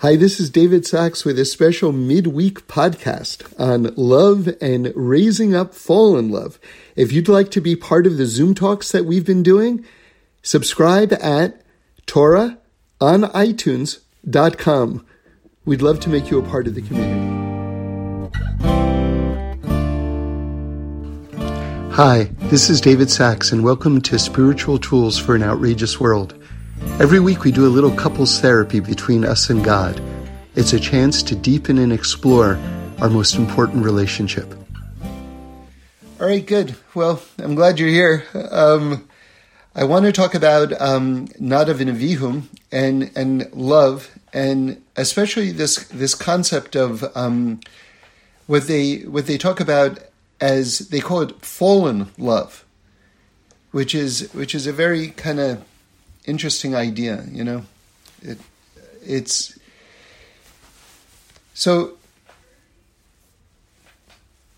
Hi, this is David Sacks with a special midweek podcast on love and raising up fallen love. If you'd like to be part of the Zoom talks that we've been doing, subscribe at Torah on iTunes.com. We'd love to make you a part of the community. Hi, this is David Sacks, and welcome to Spiritual Tools for an Outrageous World. Every week we do a little couples therapy between us and God. It's a chance to deepen and explore our most important relationship. All right, good. Well, I'm glad you're here. Um, I want to talk about um, Nadav and and and love, and especially this this concept of um, what they what they talk about as they call it fallen love, which is which is a very kind of interesting idea, you know. It it's so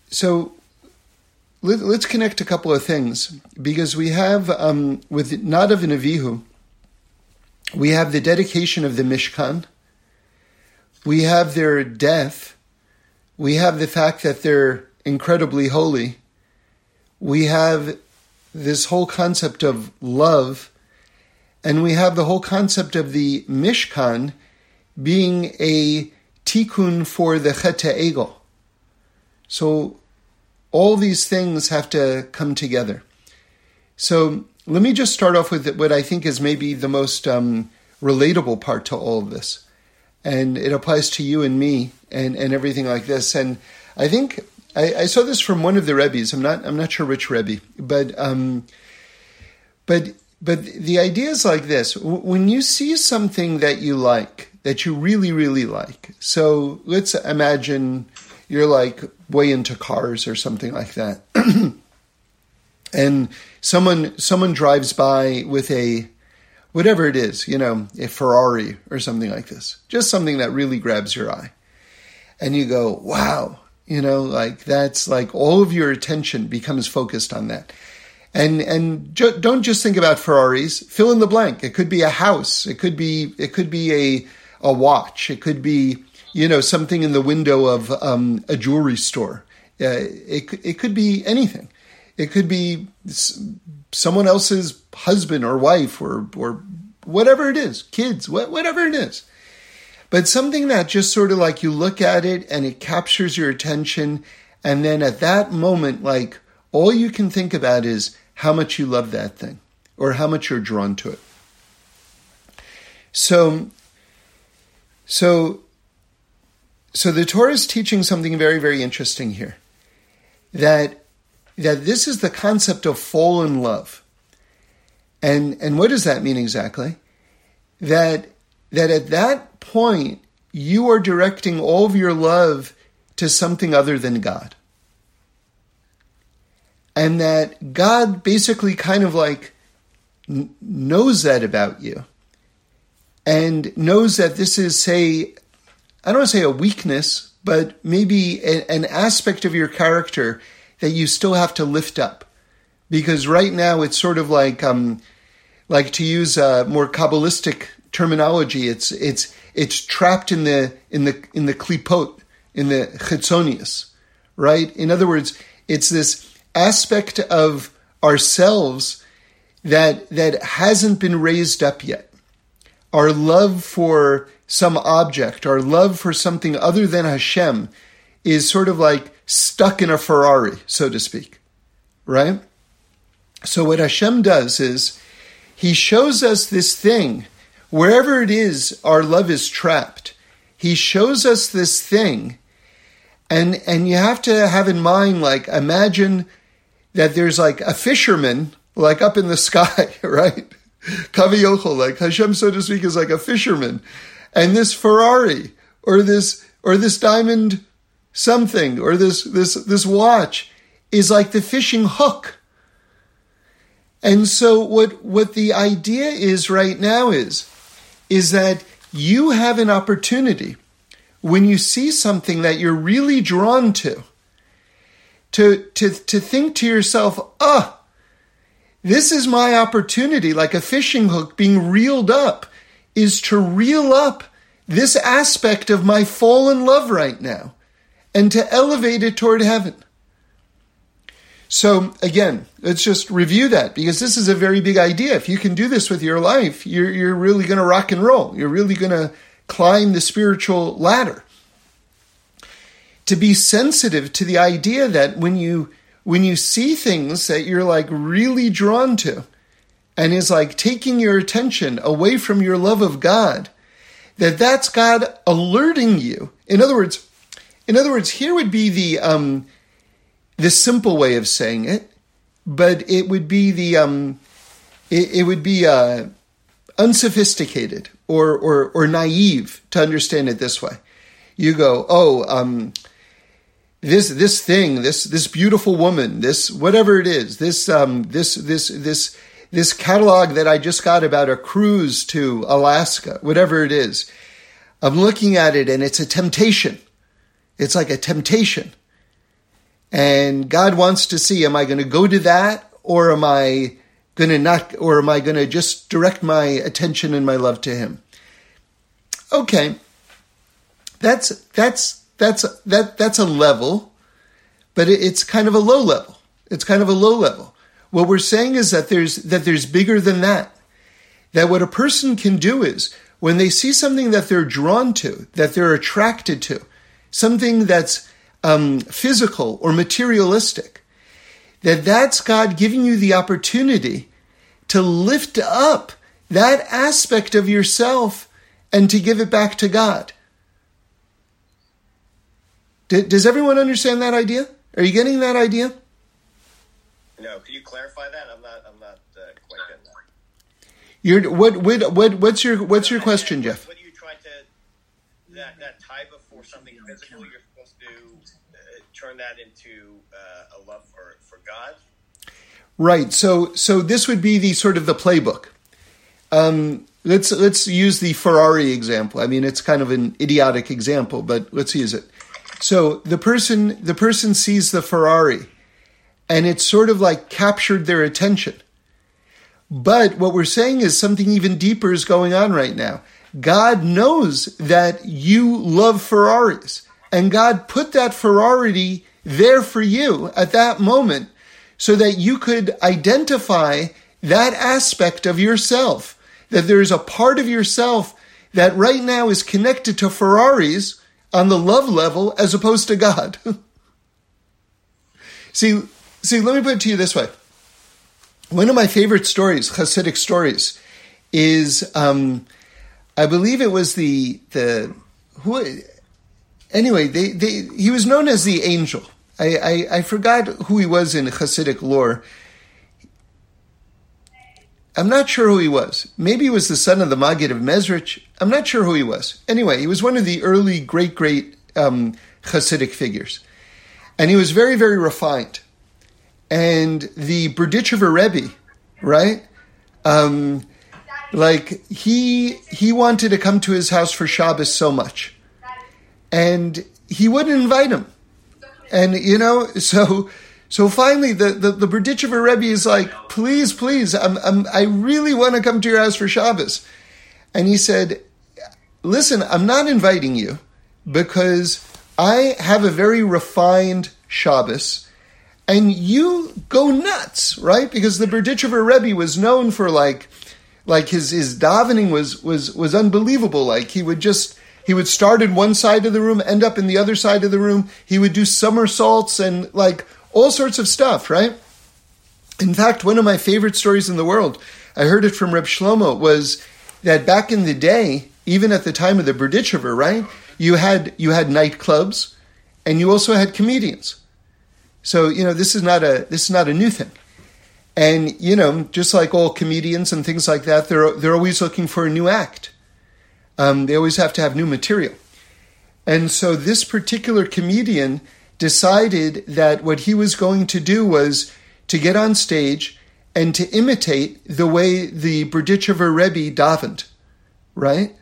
so let, us connect a couple of things because we have um, with Nadav and Avihu, we have the dedication of the Mishkan, we have their death, we have the fact that they're incredibly holy, we have this whole concept of love and we have the whole concept of the Mishkan being a tikkun for the Chet Egel. So all these things have to come together. So let me just start off with what I think is maybe the most um, relatable part to all of this. And it applies to you and me and, and everything like this. And I think I, I saw this from one of the Rebbe's. I'm not I'm not sure which Rebbe, but um, but but the idea is like this when you see something that you like, that you really, really like. So let's imagine you're like way into cars or something like that. and someone someone drives by with a whatever it is, you know, a Ferrari or something like this. Just something that really grabs your eye. And you go, "Wow." You know, like that's like all of your attention becomes focused on that and and ju- don't just think about Ferraris. Fill in the blank. It could be a house. It could be it could be a a watch. It could be you know something in the window of um, a jewelry store. Uh, it it could be anything. It could be someone else's husband or wife or or whatever it is, kids, whatever it is. But something that just sort of like you look at it and it captures your attention, and then at that moment, like all you can think about is how much you love that thing or how much you're drawn to it. So, so, so the Torah is teaching something very, very interesting here. That that this is the concept of fallen love. And and what does that mean exactly? That that at that point you are directing all of your love to something other than God and that God basically kind of like n- knows that about you and knows that this is, say, I don't want to say a weakness, but maybe a, an aspect of your character that you still have to lift up. Because right now it's sort of like, um, like to use a more kabbalistic terminology, it's it's it's trapped in the in the in the klipot, in the chitzonius, right? In other words, it's this aspect of ourselves that that hasn't been raised up yet. Our love for some object, our love for something other than Hashem is sort of like stuck in a Ferrari, so to speak. Right? So what Hashem does is he shows us this thing wherever it is our love is trapped. He shows us this thing and and you have to have in mind like imagine that there's like a fisherman like up in the sky, right? Kaviyochel, like Hashem, so to speak, is like a fisherman. And this Ferrari or this or this diamond something or this this this watch is like the fishing hook. And so what what the idea is right now is is that you have an opportunity when you see something that you're really drawn to to, to, to think to yourself, oh, this is my opportunity, like a fishing hook being reeled up, is to reel up this aspect of my fallen love right now and to elevate it toward heaven. So again, let's just review that because this is a very big idea. If you can do this with your life, you're, you're really going to rock and roll. You're really going to climb the spiritual ladder. To be sensitive to the idea that when you when you see things that you're like really drawn to and is like taking your attention away from your love of God, that that's God alerting you. In other words, in other words, here would be the um, the simple way of saying it, but it would be the um, it, it would be uh, unsophisticated or, or or naive to understand it this way. You go, oh, um, this this thing, this this beautiful woman, this whatever it is, this um, this this this this catalog that I just got about a cruise to Alaska, whatever it is. I'm looking at it and it's a temptation. It's like a temptation. And God wants to see, am I going to go to that or am I going to not, or am I going to just direct my attention and my love to Him? Okay. That's, that's, that's, that, that's a level, but it's kind of a low level. It's kind of a low level. What we're saying is that there's, that there's bigger than that. That what a person can do is when they see something that they're drawn to, that they're attracted to, something that's um, physical or materialistic, that that's God giving you the opportunity to lift up that aspect of yourself and to give it back to God. D- does everyone understand that idea? Are you getting that idea? No. Can you clarify that? I'm not. I'm not uh, quite getting that. You're what? What? What? What's your What's your question, Jeff? What are you trying to that that tie before something physical? You're supposed to uh, turn that into uh, a love for, for God? Right. So so this would be the sort of the playbook. Um, let's let's use the Ferrari example. I mean, it's kind of an idiotic example, but let's use it. So the person the person sees the Ferrari, and it's sort of like captured their attention. But what we're saying is something even deeper is going on right now. God knows that you love Ferraris. And God put that Ferrari there for you at that moment so that you could identify that aspect of yourself, that there's a part of yourself that right now is connected to Ferraris on the love level as opposed to God. see, see, let me put it to you this way. One of my favorite stories, Hasidic stories, is um, I believe it was the the who anyway, they, they, he was known as the angel. I, I, I forgot who he was in Hasidic lore. I'm not sure who he was. Maybe he was the son of the Maggid of Mezrich. I'm not sure who he was. Anyway, he was one of the early great, great um, Hasidic figures. And he was very, very refined. And the Berdichever Rebbe, right? Um, like he he wanted to come to his house for Shabbos so much and he wouldn't invite him. And you know, so so finally, the the, the Berdichever Rebbe is like, please, please, I'm, I'm I really want to come to your house for Shabbos, and he said, listen, I'm not inviting you because I have a very refined Shabbos. And you go nuts, right? Because the Berdichever Rebbe was known for like, like his his davening was was was unbelievable. Like he would just he would start in one side of the room, end up in the other side of the room. He would do somersaults and like all sorts of stuff, right? In fact, one of my favorite stories in the world, I heard it from Reb Shlomo, was that back in the day, even at the time of the Berdichever, right, you had you had nightclubs, and you also had comedians. So you know this is not a this is not a new thing, and you know just like all comedians and things like that, they're they're always looking for a new act. Um, they always have to have new material. And so this particular comedian decided that what he was going to do was to get on stage and to imitate the way the Berdichever Rebbe davened, right?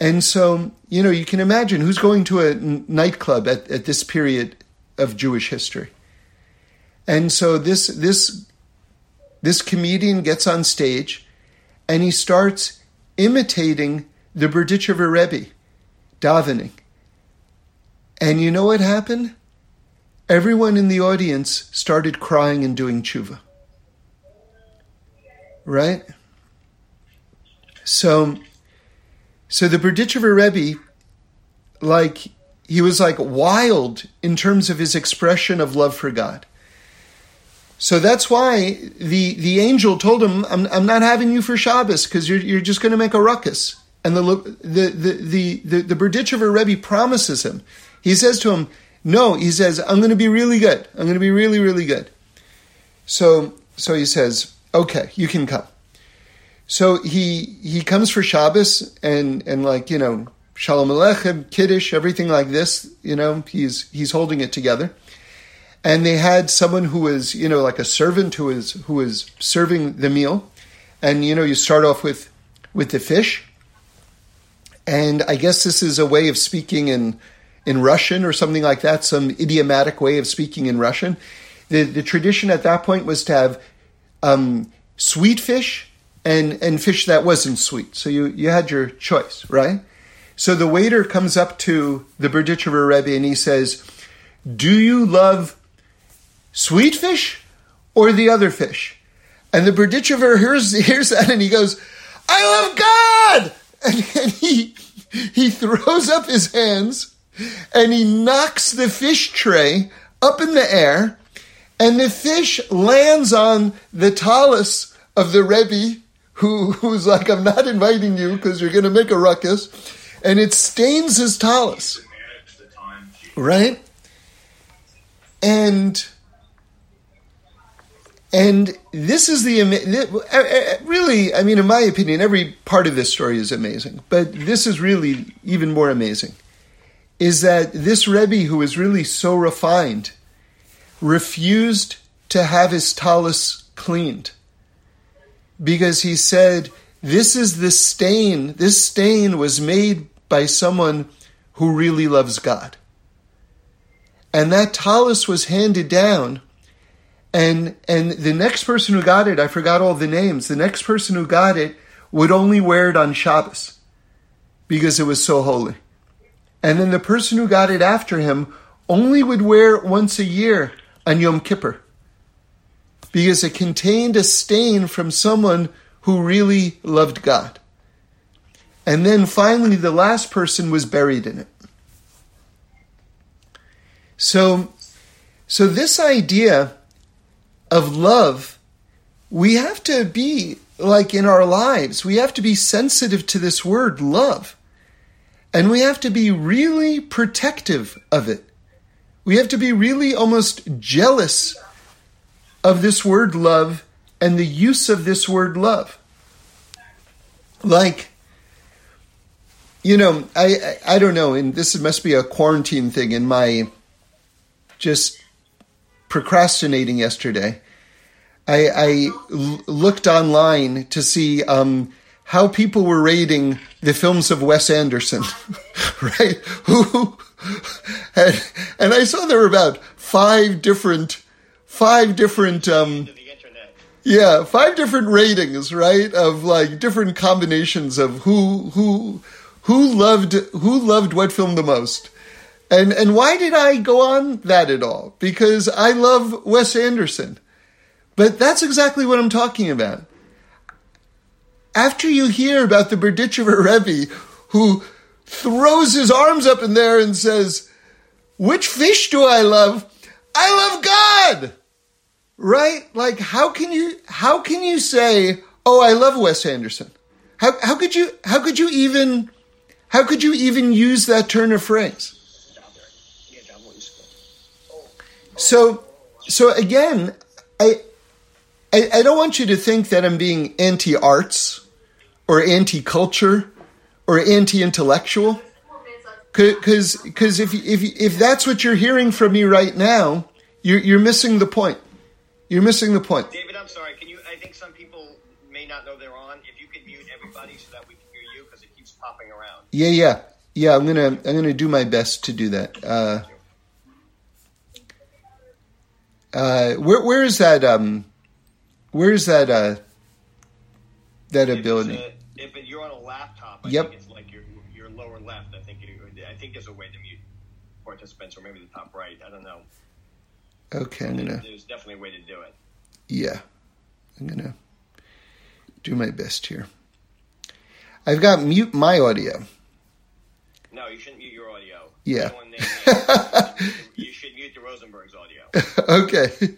And so, you know, you can imagine who's going to a nightclub at, at this period of Jewish history. And so this this this comedian gets on stage and he starts imitating the Berdichever Rebbe davening. And you know what happened? Everyone in the audience started crying and doing tshuva. Right? So, so the Berdichever Rebbe, like, he was like wild in terms of his expression of love for God. So that's why the the angel told him, "I'm, I'm not having you for Shabbos because you're you're just going to make a ruckus." And the the the the the, the Berdichever Rebbe promises him. He says to him, "No," he says, "I'm going to be really good. I'm going to be really really good." So so he says, "Okay, you can come." So he he comes for Shabbos and and like you know Shalom Aleichem, Kiddush, everything like this. You know he's he's holding it together and they had someone who was you know like a servant who is who is serving the meal and you know you start off with with the fish and i guess this is a way of speaking in in russian or something like that some idiomatic way of speaking in russian the the tradition at that point was to have um, sweet fish and and fish that wasn't sweet so you you had your choice right so the waiter comes up to the Berdichever Rebbe and he says, Do you love sweet fish or the other fish? And the Berdichever hears, hears that and he goes, I love God! And, and he, he throws up his hands and he knocks the fish tray up in the air and the fish lands on the tallis of the Rebbe who, who's like, I'm not inviting you because you're going to make a ruckus. And it stains his tallis. Right? And and this is the really, I mean, in my opinion, every part of this story is amazing, but this is really even more amazing. Is that this Rebbe, who is really so refined, refused to have his tallis cleaned because he said, This is the stain, this stain was made by someone who really loves God. And that tallis was handed down and and the next person who got it, I forgot all the names. The next person who got it would only wear it on Shabbos because it was so holy. And then the person who got it after him only would wear it once a year on Yom Kippur because it contained a stain from someone who really loved God. And then finally, the last person was buried in it. So, so this idea of love, we have to be like in our lives, we have to be sensitive to this word love. And we have to be really protective of it. We have to be really almost jealous of this word love and the use of this word love. Like, you know, I, I, I don't know, and this must be a quarantine thing in my just procrastinating yesterday, I, I l- looked online to see um, how people were rating the films of Wes Anderson, right? Who and, and I saw there were about five different, five different. Um, yeah, five different ratings, right? Of like different combinations of who who who loved who loved what film the most. And and why did I go on that at all? Because I love Wes Anderson. But that's exactly what I'm talking about. After you hear about the Berdichever Rebbe who throws his arms up in there and says, Which fish do I love? I love God! Right? Like how can you how can you say, Oh, I love Wes Anderson? How how could you how could you even how could you even use that turn of phrase? So, so again, I, I, I don't want you to think that I'm being anti-arts or anti-culture or anti-intellectual, because because if if if that's what you're hearing from me right now, you're you're missing the point. You're missing the point. David, I'm sorry. Can you? I think some people may not know they're on. If you could mute everybody so that we can hear you, because it keeps popping around. Yeah, yeah, yeah. I'm gonna I'm gonna do my best to do that. Uh, uh, where where is that? Um, where is that? Uh, that ability? If, you're on a laptop, I Yep. think it's like your your lower left. I think you, I think there's a way to mute participants, or maybe the top right. I don't know. Okay, I'm gonna. There's definitely a way to do it. Yeah, I'm gonna do my best here. I've got mute my audio. No, you shouldn't mute your audio. Yeah. Someone named me. you should mute the Rosenberg's audio. okay.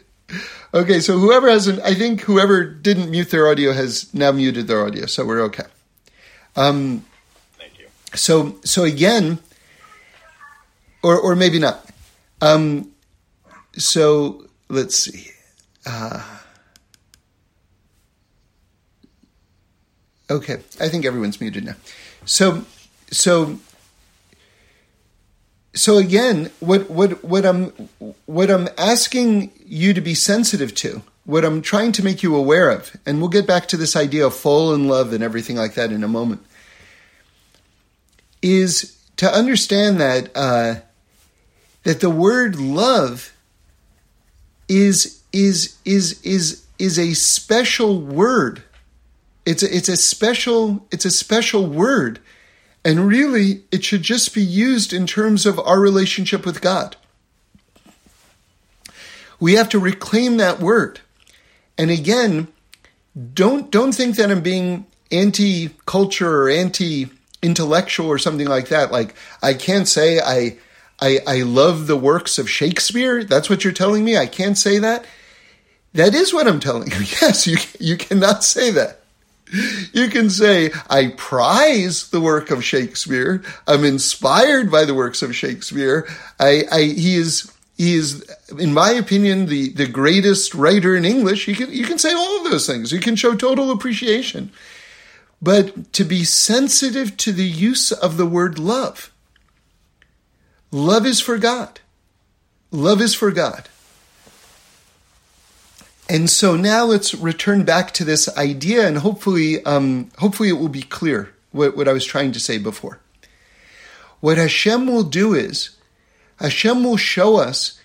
Okay, so whoever hasn't, I think whoever didn't mute their audio has now muted their audio, so we're okay. Um, Thank you. so, so again, or or maybe not. Um, so let's see. Uh, okay, I think everyone's muted now. So, so so again, what what what I'm what I'm asking you to be sensitive to, what I'm trying to make you aware of, and we'll get back to this idea of fallen love and everything like that in a moment, is to understand that uh, that the word love is is is is is a special word. It's a, it's a special it's a special word and really, it should just be used in terms of our relationship with God. We have to reclaim that word. And again, don't don't think that I'm being anti-culture or anti-intellectual or something like that. Like I can't say I I, I love the works of Shakespeare. That's what you're telling me. I can't say that. That is what I'm telling you. Yes, you you cannot say that. You can say, I prize the work of Shakespeare. I'm inspired by the works of Shakespeare. I, I, he is, he is, in my opinion, the, the greatest writer in English. You can, you can say all of those things. You can show total appreciation. But to be sensitive to the use of the word love. Love is for God. Love is for God. And so now let's return back to this idea, and hopefully, um, hopefully it will be clear what, what I was trying to say before. What Hashem will do is, Hashem will show us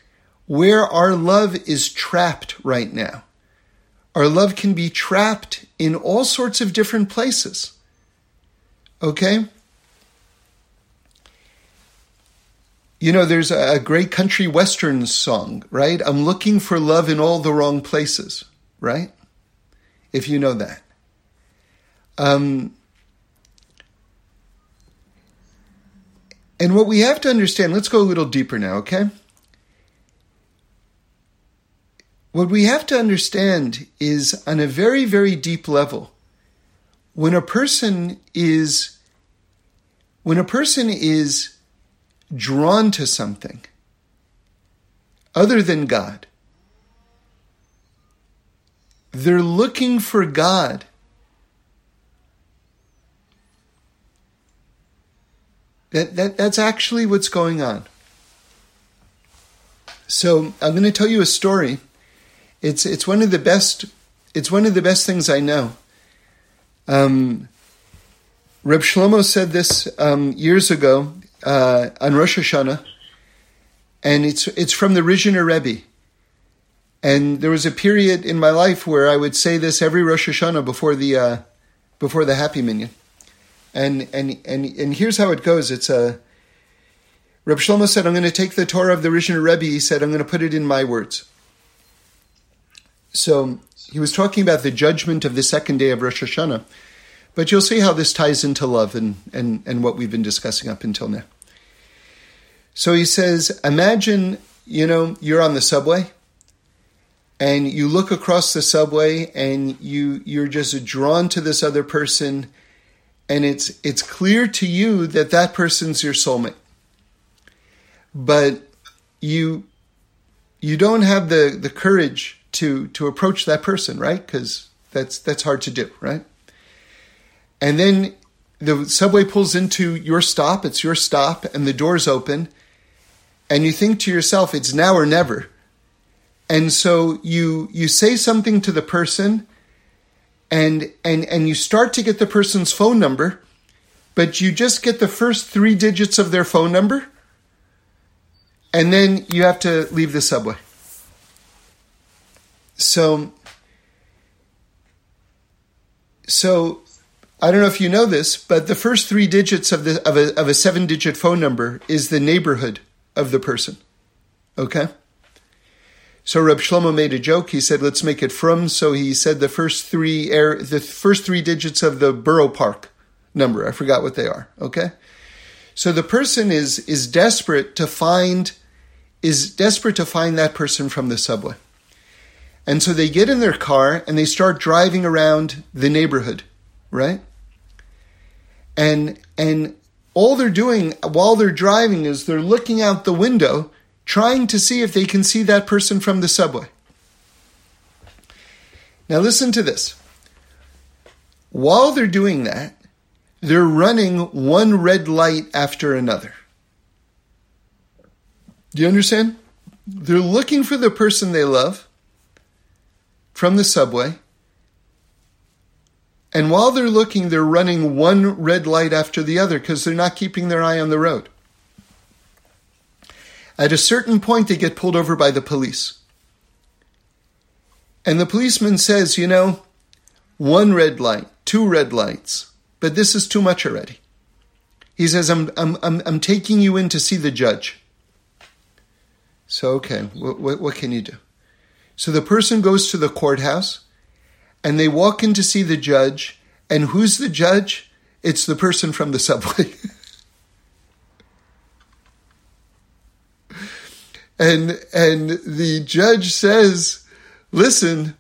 where our love is trapped right now. Our love can be trapped in all sorts of different places. Okay? You know, there's a great country western song, right? I'm looking for love in all the wrong places, right? If you know that. Um, and what we have to understand, let's go a little deeper now, okay? What we have to understand is on a very, very deep level, when a person is, when a person is drawn to something other than God. They're looking for God. That, that, that's actually what's going on. So I'm going to tell you a story. It's, it's one of the best, it's one of the best things I know. Um, Reb Shlomo said this um, years ago uh, on Rosh Hashanah, and it's it's from the Rizhiner Rebbe. And there was a period in my life where I would say this every Rosh Hashanah before the uh, before the Happy Minyan. And and and and here's how it goes. It's a Reb Shlomo said, "I'm going to take the Torah of the Rizhiner Rebbe." He said, "I'm going to put it in my words." So he was talking about the judgment of the second day of Rosh Hashanah. But you'll see how this ties into love and, and, and what we've been discussing up until now. So he says, imagine, you know, you're on the subway and you look across the subway and you you're just drawn to this other person and it's it's clear to you that that person's your soulmate. But you you don't have the the courage to to approach that person, right? Cuz that's that's hard to do, right? And then the subway pulls into your stop, it's your stop, and the doors open. And you think to yourself, it's now or never. And so you you say something to the person and and and you start to get the person's phone number, but you just get the first three digits of their phone number, and then you have to leave the subway. So so I don't know if you know this, but the first three digits of the of a of a seven digit phone number is the neighborhood of the person. Okay? So Reb Shlomo made a joke. He said, "Let's make it from." So he said the first three air, the first three digits of the borough park number. I forgot what they are. Okay, so the person is is desperate to find is desperate to find that person from the subway, and so they get in their car and they start driving around the neighborhood, right? And and all they're doing while they're driving is they're looking out the window trying to see if they can see that person from the subway. Now, listen to this. While they're doing that, they're running one red light after another. Do you understand? They're looking for the person they love from the subway. And while they're looking, they're running one red light after the other because they're not keeping their eye on the road. At a certain point, they get pulled over by the police. And the policeman says, you know, one red light, two red lights, but this is too much already. He says, I'm, I'm, I'm, I'm taking you in to see the judge. So, okay, what, what, what can you do? So the person goes to the courthouse and they walk in to see the judge. And who's the judge? It's the person from the subway. And and the judge says, "Listen,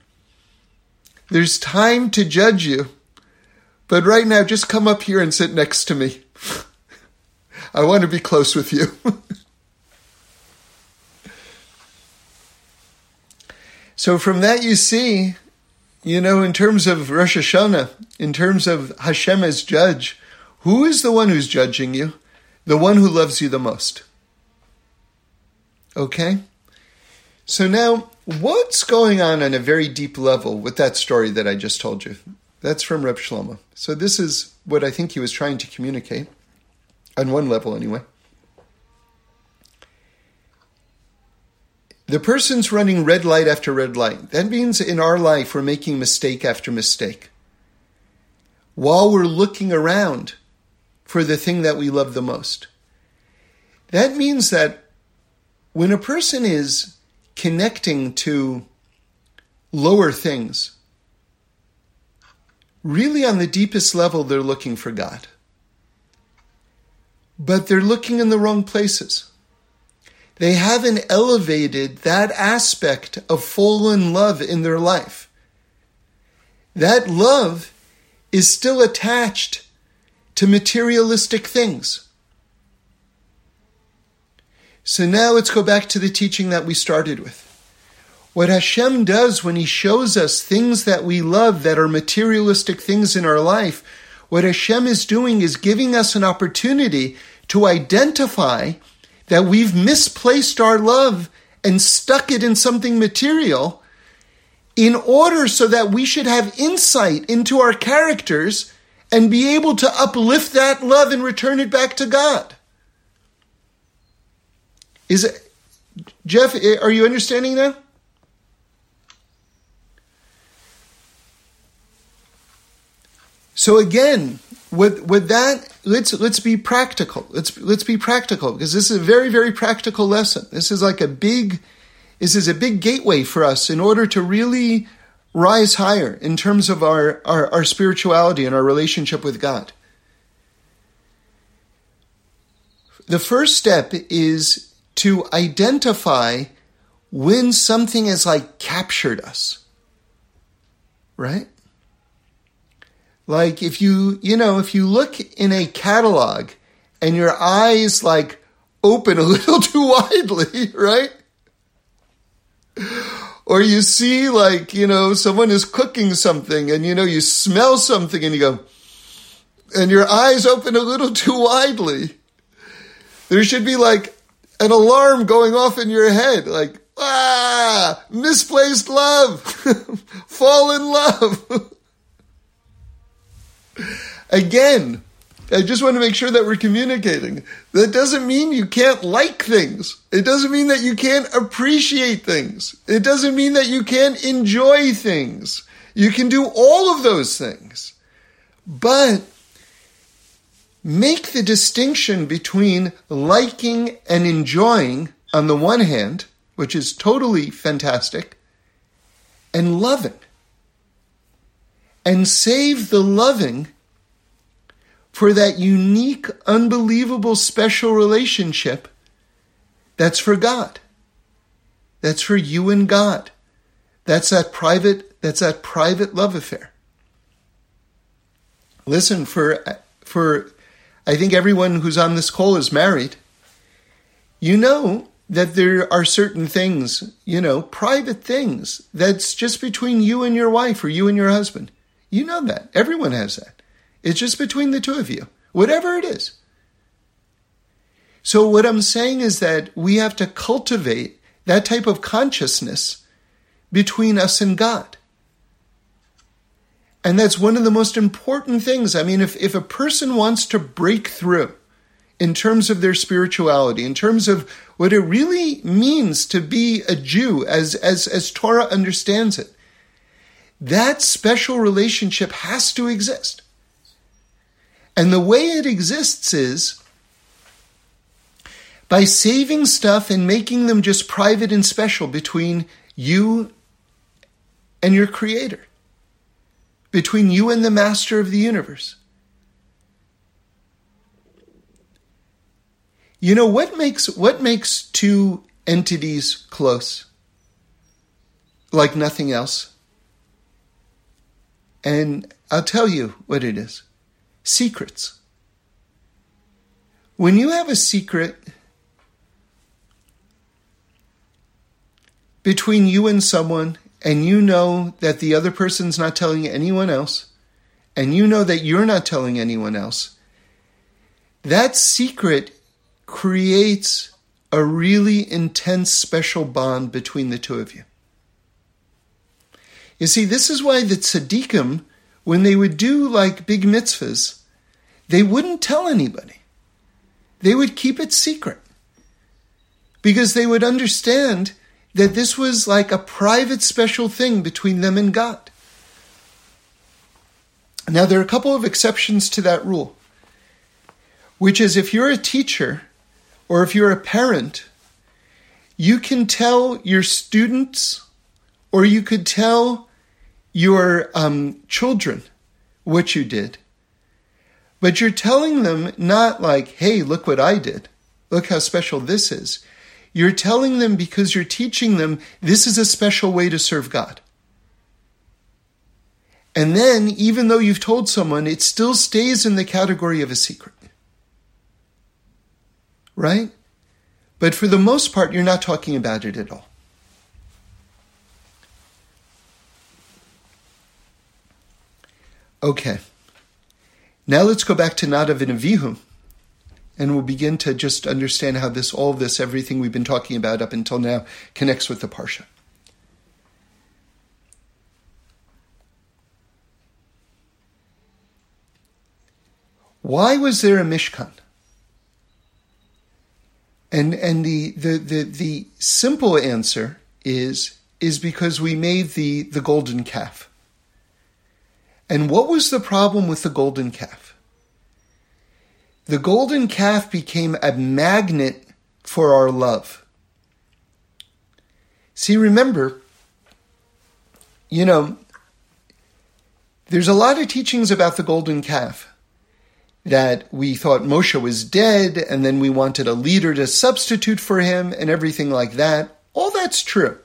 there's time to judge you, but right now just come up here and sit next to me. I want to be close with you." so from that you see, you know, in terms of Rosh Hashanah, in terms of Hashem as judge, who is the one who's judging you? The one who loves you the most. Okay? So now, what's going on on a very deep level with that story that I just told you? That's from Reb Shlomo. So this is what I think he was trying to communicate, on one level anyway. The person's running red light after red light. That means in our life we're making mistake after mistake. While we're looking around for the thing that we love the most. That means that when a person is connecting to lower things, really on the deepest level, they're looking for God. But they're looking in the wrong places. They haven't elevated that aspect of fallen love in their life. That love is still attached to materialistic things. So now let's go back to the teaching that we started with. What Hashem does when He shows us things that we love that are materialistic things in our life, what Hashem is doing is giving us an opportunity to identify that we've misplaced our love and stuck it in something material in order so that we should have insight into our characters and be able to uplift that love and return it back to God. Is it, Jeff, eh, are you understanding now? So again, with with that, let's let's be practical. Let's let's be practical because this is a very very practical lesson. This is like a big, this is a big gateway for us in order to really rise higher in terms of our, our, our spirituality and our relationship with God. The first step is to identify when something has like captured us. Right? Like if you, you know, if you look in a catalog and your eyes like open a little too widely, right? Or you see like, you know, someone is cooking something and you know, you smell something and you go, and your eyes open a little too widely. There should be like an alarm going off in your head, like, ah, misplaced love, fallen love. Again, I just want to make sure that we're communicating. That doesn't mean you can't like things. It doesn't mean that you can't appreciate things. It doesn't mean that you can't enjoy things. You can do all of those things. But make the distinction between liking and enjoying on the one hand, which is totally fantastic, and loving. And save the loving for that unique, unbelievable, special relationship that's for God. That's for you and God. That's that private, that's that private love affair. Listen, for for I think everyone who's on this call is married. You know that there are certain things, you know, private things that's just between you and your wife or you and your husband. You know that. Everyone has that. It's just between the two of you, whatever it is. So, what I'm saying is that we have to cultivate that type of consciousness between us and God. And that's one of the most important things. I mean, if, if a person wants to break through in terms of their spirituality, in terms of what it really means to be a Jew as, as, as Torah understands it, that special relationship has to exist. And the way it exists is by saving stuff and making them just private and special between you and your Creator, between you and the Master of the universe. You know what makes what makes two entities close? Like nothing else. And I'll tell you what it is. Secrets. When you have a secret between you and someone and you know that the other person's not telling anyone else, and you know that you're not telling anyone else, that secret creates a really intense special bond between the two of you. You see, this is why the tzaddikim, when they would do like big mitzvahs, they wouldn't tell anybody. They would keep it secret. Because they would understand that this was like a private special thing between them and God. Now, there are a couple of exceptions to that rule, which is if you're a teacher or if you're a parent, you can tell your students or you could tell your um, children what you did. But you're telling them not like, hey, look what I did. Look how special this is. You're telling them because you're teaching them this is a special way to serve God. And then, even though you've told someone, it still stays in the category of a secret right? But for the most part, you're not talking about it at all. Okay. Now let's go back to Nadav and Avihu, and we'll begin to just understand how this, all of this, everything we've been talking about up until now, connects with the Parsha. Why was there a Mishkan? And and the the the, the simple answer is is because we made the the golden calf. And what was the problem with the golden calf? The golden calf became a magnet for our love. See, remember, you know, there's a lot of teachings about the golden calf that we thought Moshe was dead and then we wanted a leader to substitute for him and everything like that. All that's true.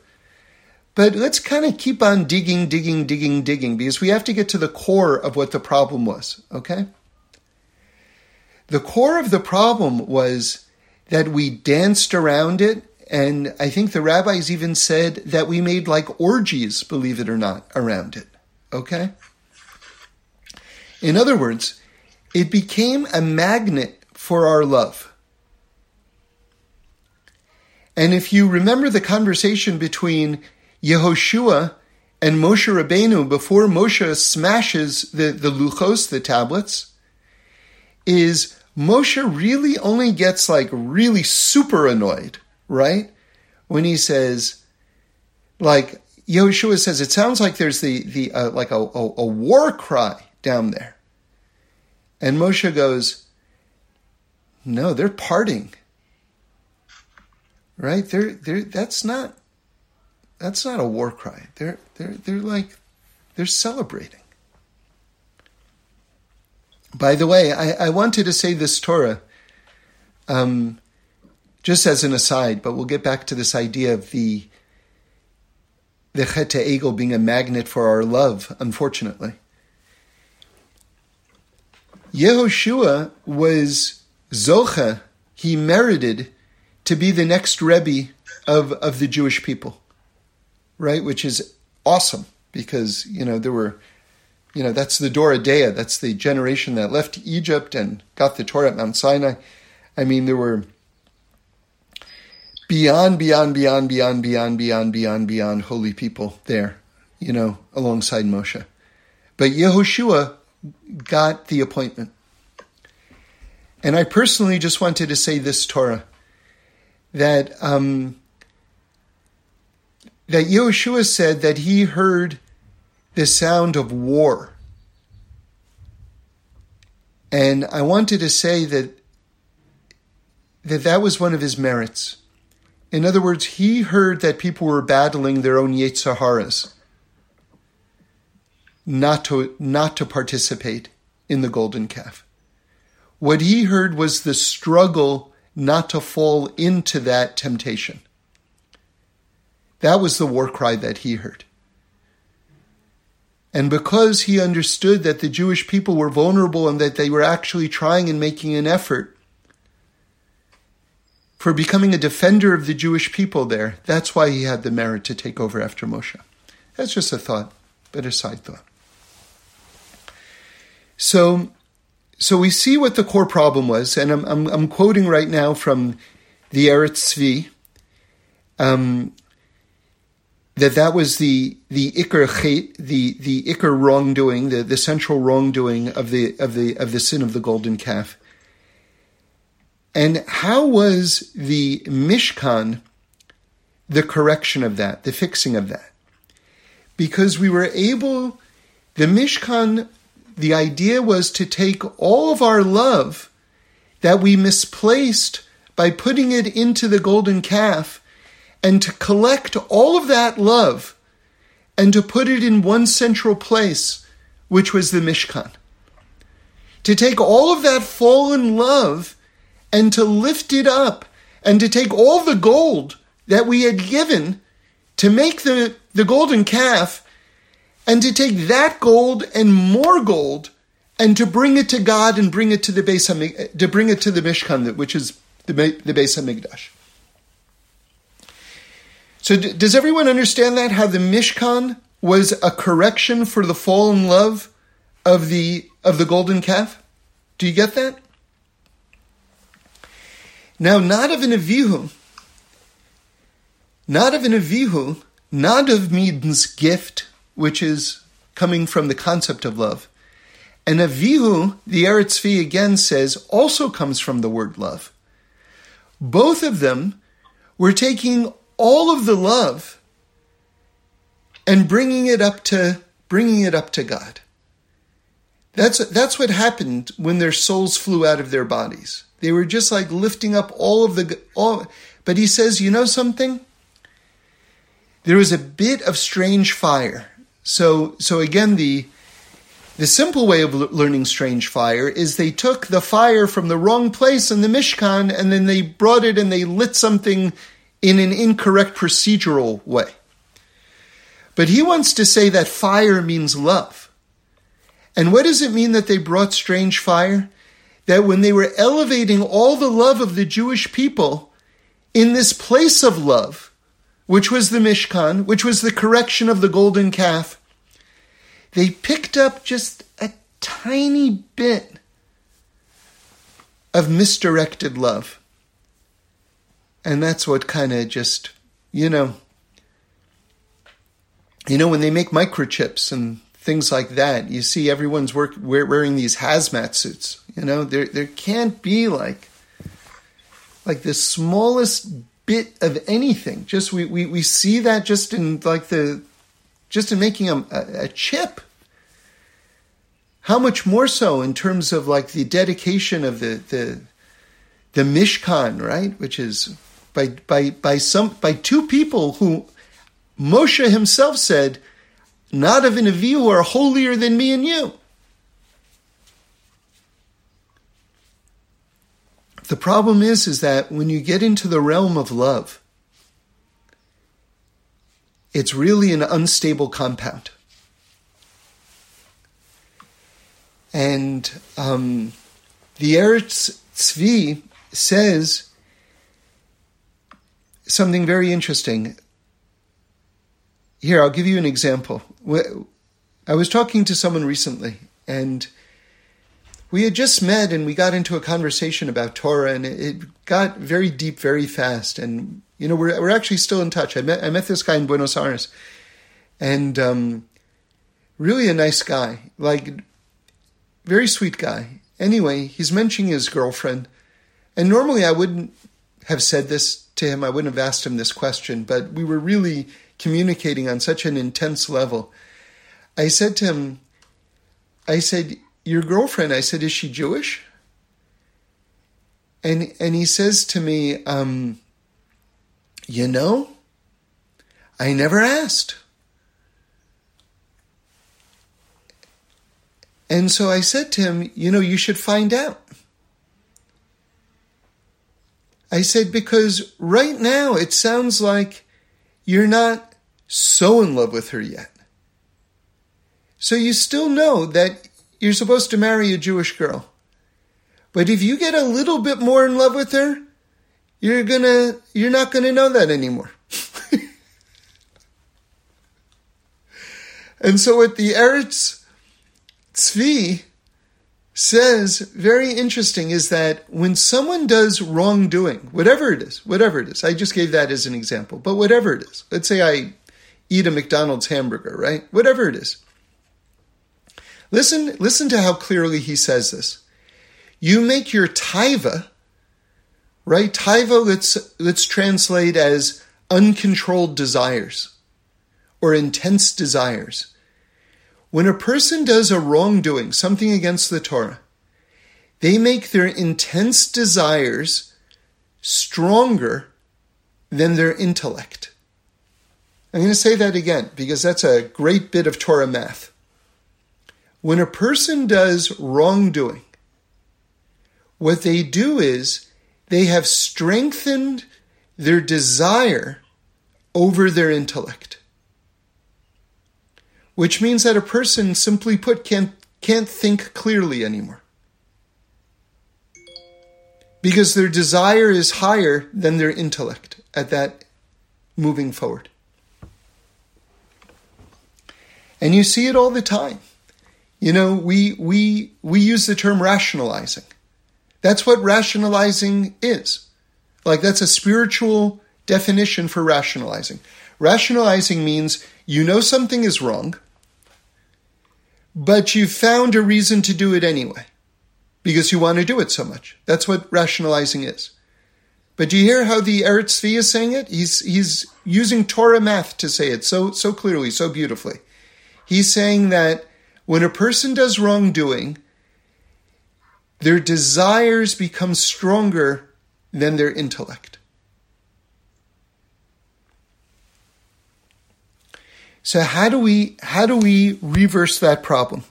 But let's kind of keep on digging, digging, digging, digging because we have to get to the core of what the problem was, okay? The core of the problem was that we danced around it, and I think the rabbis even said that we made like orgies, believe it or not, around it, okay? In other words, it became a magnet for our love. And if you remember the conversation between Yehoshua and Moshe Rabbeinu before Moshe smashes the, the luchos, the tablets, is Moshe really only gets like really super annoyed, right? When he says, like Yehoshua says, it sounds like there's the the uh, like a, a, a war cry down there And Moshe goes, No, they're parting. Right? They're they're that's not that's not a war cry. They're they're they're like they're celebrating. By the way, I, I wanted to say this Torah um, just as an aside, but we'll get back to this idea of the the Chet Egel being a magnet for our love, unfortunately. Yehoshua was Zocha, he merited to be the next Rebbe of, of the Jewish people, right? Which is awesome because, you know, there were, you know, that's the Dor Deah, that's the generation that left Egypt and got the Torah at Mount Sinai. I mean, there were beyond, beyond, beyond, beyond, beyond, beyond, beyond, beyond holy people there, you know, alongside Moshe. But Yehoshua got the appointment. And I personally just wanted to say this Torah that um, that Yehoshua said that he heard the sound of war. And I wanted to say that that that was one of his merits. In other words, he heard that people were battling their own yetzer haras, not to, not to participate in the golden calf. What he heard was the struggle not to fall into that temptation. That was the war cry that he heard. And because he understood that the Jewish people were vulnerable and that they were actually trying and making an effort, for becoming a defender of the Jewish people there. That's why he had the merit to take over after Moshe. That's just a thought, but a side thought. So, so we see what the core problem was, and I'm, I'm, I'm quoting right now from the Eretz Tzvi, um, that that was the the ikar chet, the the ikar wrongdoing, the, the central wrongdoing of the of the of the sin of the golden calf. And how was the Mishkan the correction of that, the fixing of that? Because we were able, the Mishkan, the idea was to take all of our love that we misplaced by putting it into the golden calf and to collect all of that love and to put it in one central place, which was the Mishkan. To take all of that fallen love and to lift it up and to take all the gold that we had given to make the, the golden calf and to take that gold and more gold and to bring it to God and bring it to the base to bring it to the Mishkan, which is the, the Beis Hamikdash. So, d- does everyone understand that? How the Mishkan was a correction for the fallen love of the of the golden calf? Do you get that? Now, Nadav and Avihu, Nadav and Avihu, Nadav means gift, which is coming from the concept of love. And Avihu, the Eretz Tzvi again says, also comes from the word love. Both of them were taking all of the love and bringing it up to bringing it up to God. That's that's what happened when their souls flew out of their bodies. They were just like lifting up all of the all. But he says, you know something? There was a bit of strange fire. So so again, the the simple way of learning strange fire is they took the fire from the wrong place in the Mishkan and then they brought it and they lit something in an incorrect procedural way. But he wants to say that fire means love. And what does it mean that they brought strange fire? that when they were elevating all the love of the Jewish people in this place of love, which was the Mishkan, which was the correction of the golden calf, they picked up just a tiny bit of misdirected love. And that's what kind of just, you know, you know, when they make microchips and things like that. You see everyone's work wearing these hazmat suits. You know, there there can't be like like the smallest bit of anything. Just we, we, we see that just in like the just in making a, a, chip. how much more so in terms of like the dedication of the the the Mishkan, right? Which is by by by some by two people who Moshe himself said, not of an who are holier than me and you. The problem is, is that when you get into the realm of love, it's really an unstable compound. And um, the Eretz Tzvi says something very interesting. Here, I'll give you an example. I was talking to someone recently, and we had just met and we got into a conversation about Torah, and it got very deep very fast. And you know, we're we're actually still in touch. I met I met this guy in Buenos Aires, and um, really a nice guy, like very sweet guy. Anyway, he's mentioning his girlfriend, and normally I wouldn't have said this to him. I wouldn't have asked him this question, but we were really communicating on such an intense level. I said to him, I said, your girlfriend, I said, is she Jewish? And and he says to me, um, you know, I never asked. And so I said to him, you know, you should find out. I said, because right now it sounds like you're not so in love with her yet. So you still know that you're supposed to marry a Jewish girl. But if you get a little bit more in love with her, you're gonna you're not gonna know that anymore. and so what the Eretz Tzvi says, very interesting, is that when someone does wrongdoing, whatever it is, whatever it is, I just gave that as an example, but whatever it is, let's say I eat a McDonald's hamburger, right? Whatever it is. Listen, listen to how clearly he says this. You make your taiva, right? Taiva, let's, let's translate as uncontrolled desires or intense desires. When a person does a wrongdoing, something against the Torah, they make their intense desires stronger than their intellect. I'm going to say that again because that's a great bit of Torah math. When a person does wrongdoing, what they do is they have strengthened their desire over their intellect. Which means that a person, simply put, can't, can't think clearly anymore. Because their desire is higher than their intellect at that moving forward. And you see it all the time. You know, we we we use the term rationalizing. That's what rationalizing is. Like that's a spiritual definition for rationalizing. Rationalizing means you know something is wrong, but you found a reason to do it anyway because you want to do it so much. That's what rationalizing is. But do you hear how the Eretz Tzvi is saying it? He's he's using Torah math to say it so so clearly, so beautifully. He's saying that when a person does wrongdoing, their desires become stronger than their intellect. So how do we how do we reverse that problem?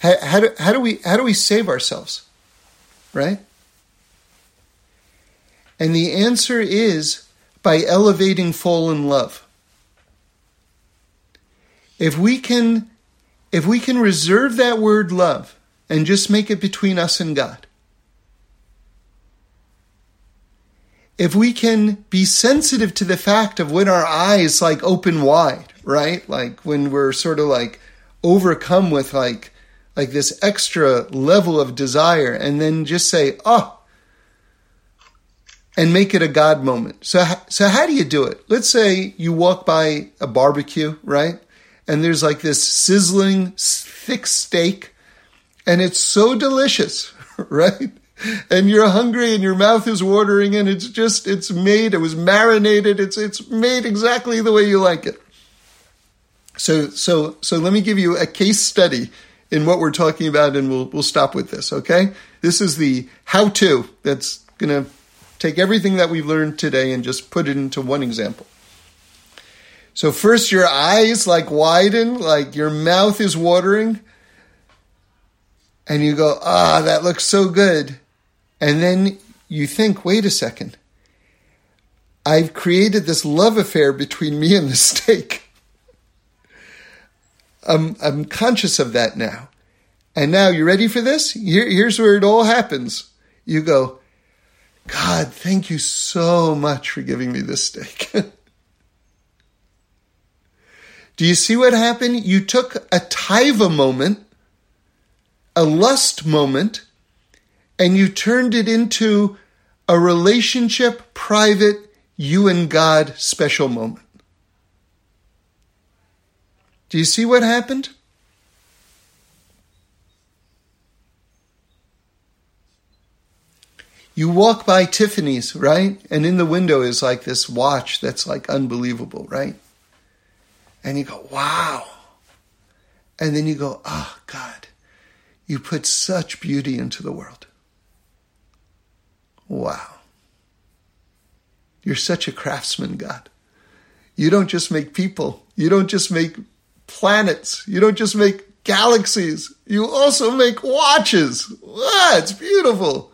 How, how, do, how do we how do we save ourselves? Right? And the answer is by elevating fallen love. If we can if we can reserve that word love and just make it between us and God, if we can be sensitive to the fact of when our eyes like open wide, right? Like when we're sort of like overcome with like like this extra level of desire and then just say, "Oh, and make it a God moment. So, so how do you do it? Let's say you walk by a barbecue, right? and there's like this sizzling thick steak and it's so delicious, right? And you're hungry and your mouth is watering and it's just it's made it was marinated it's it's made exactly the way you like it. So so so let me give you a case study in what we're talking about, and we'll we'll stop with this. Okay, this is the how-to that's going to take everything that we've learned today and just put it into one example. So first, your eyes like widen, like your mouth is watering, and you go, "Ah, that looks so good," and then you think, "Wait a second, I've created this love affair between me and the steak. I'm, I'm conscious of that now. And now, you're ready for this? Here, here's where it all happens. You go, God, thank you so much for giving me this steak. Do you see what happened? You took a taiva moment, a lust moment, and you turned it into a relationship, private, you and God special moment. Do you see what happened? You walk by Tiffany's, right? And in the window is like this watch that's like unbelievable, right? And you go, wow. And then you go, oh, God, you put such beauty into the world. Wow. You're such a craftsman, God. You don't just make people, you don't just make planets, you don't just make galaxies, you also make watches. Ah, it's beautiful.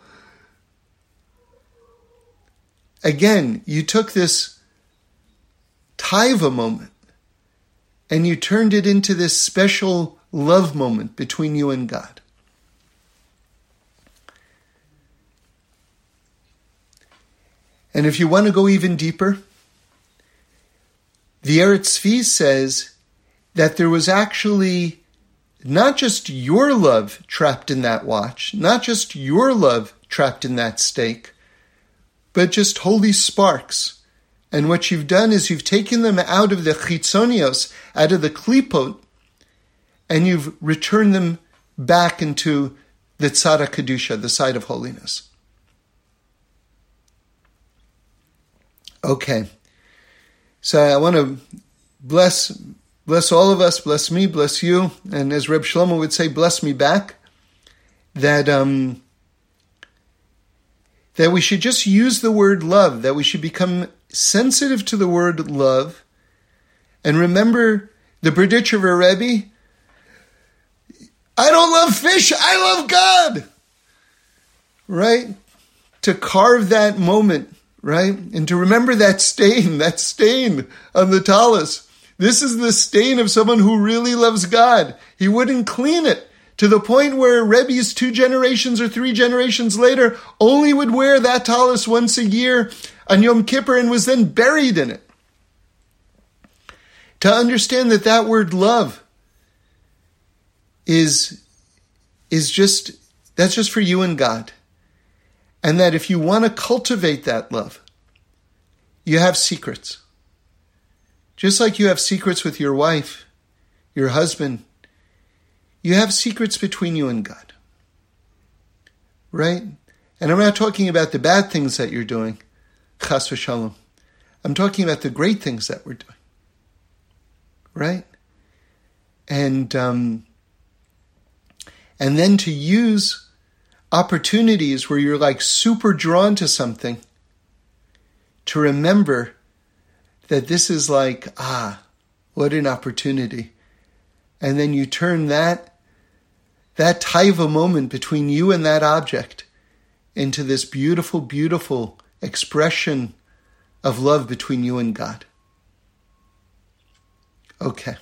Again, you took this taiva moment and you turned it into this special love moment between you and God. And if you want to go even deeper, the Eretz Tzvi says that there was actually not just your love trapped in that watch, not just your love trapped in that steak, but just holy sparks. And what you've done is you've taken them out of the chitzonios, out of the klipot, and you've returned them back into the tzad hakedusha, the side of holiness. Okay. So I want to bless bless all of us, bless me, bless you, and as Reb Shlomo would say, bless me back. That um that we should just use the word love, that we should become sensitive to the word love, and remember the Berditchever Rebbe. I don't love fish, I love God. Right? To carve that moment right? And to remember that stain, that stain on the tallis. This is the stain of someone who really loves God. He wouldn't clean it to the point where Rebbe's two generations or three generations later only would wear that tallis once a year on Yom Kippur and was then buried in it. To understand that that word love is, is just, that's just for you and God. And that if you want to cultivate that love, you have secrets. Just like you have secrets with your wife, your husband, you have secrets between you and God. Right? And I'm not talking about the bad things that you're doing, chas v'shalom. I'm talking about the great things that we're doing. Right? And um, and then to use opportunities where you're like super drawn to something, to remember that this is like, ah, what an opportunity. And then you turn that that taiva moment between you and that object into this beautiful, beautiful expression of love between you and God. Okay.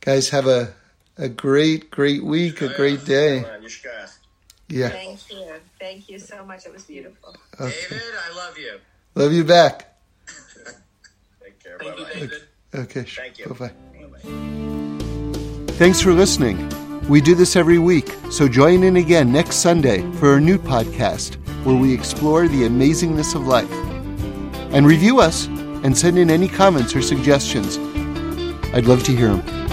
Guys, have a, a great, great week, a great day. Yeah. Thank you. Thank you so much. It was beautiful. Okay. David, I love you. Love you back. Take care. Thank Bye-bye. you, David. Okay. Thank you. Bye-bye. Thanks for listening. We do this every week, so join in again next Sunday for a new podcast where we explore the amazingness of life. And review us and send in any comments or suggestions. I'd love to hear them.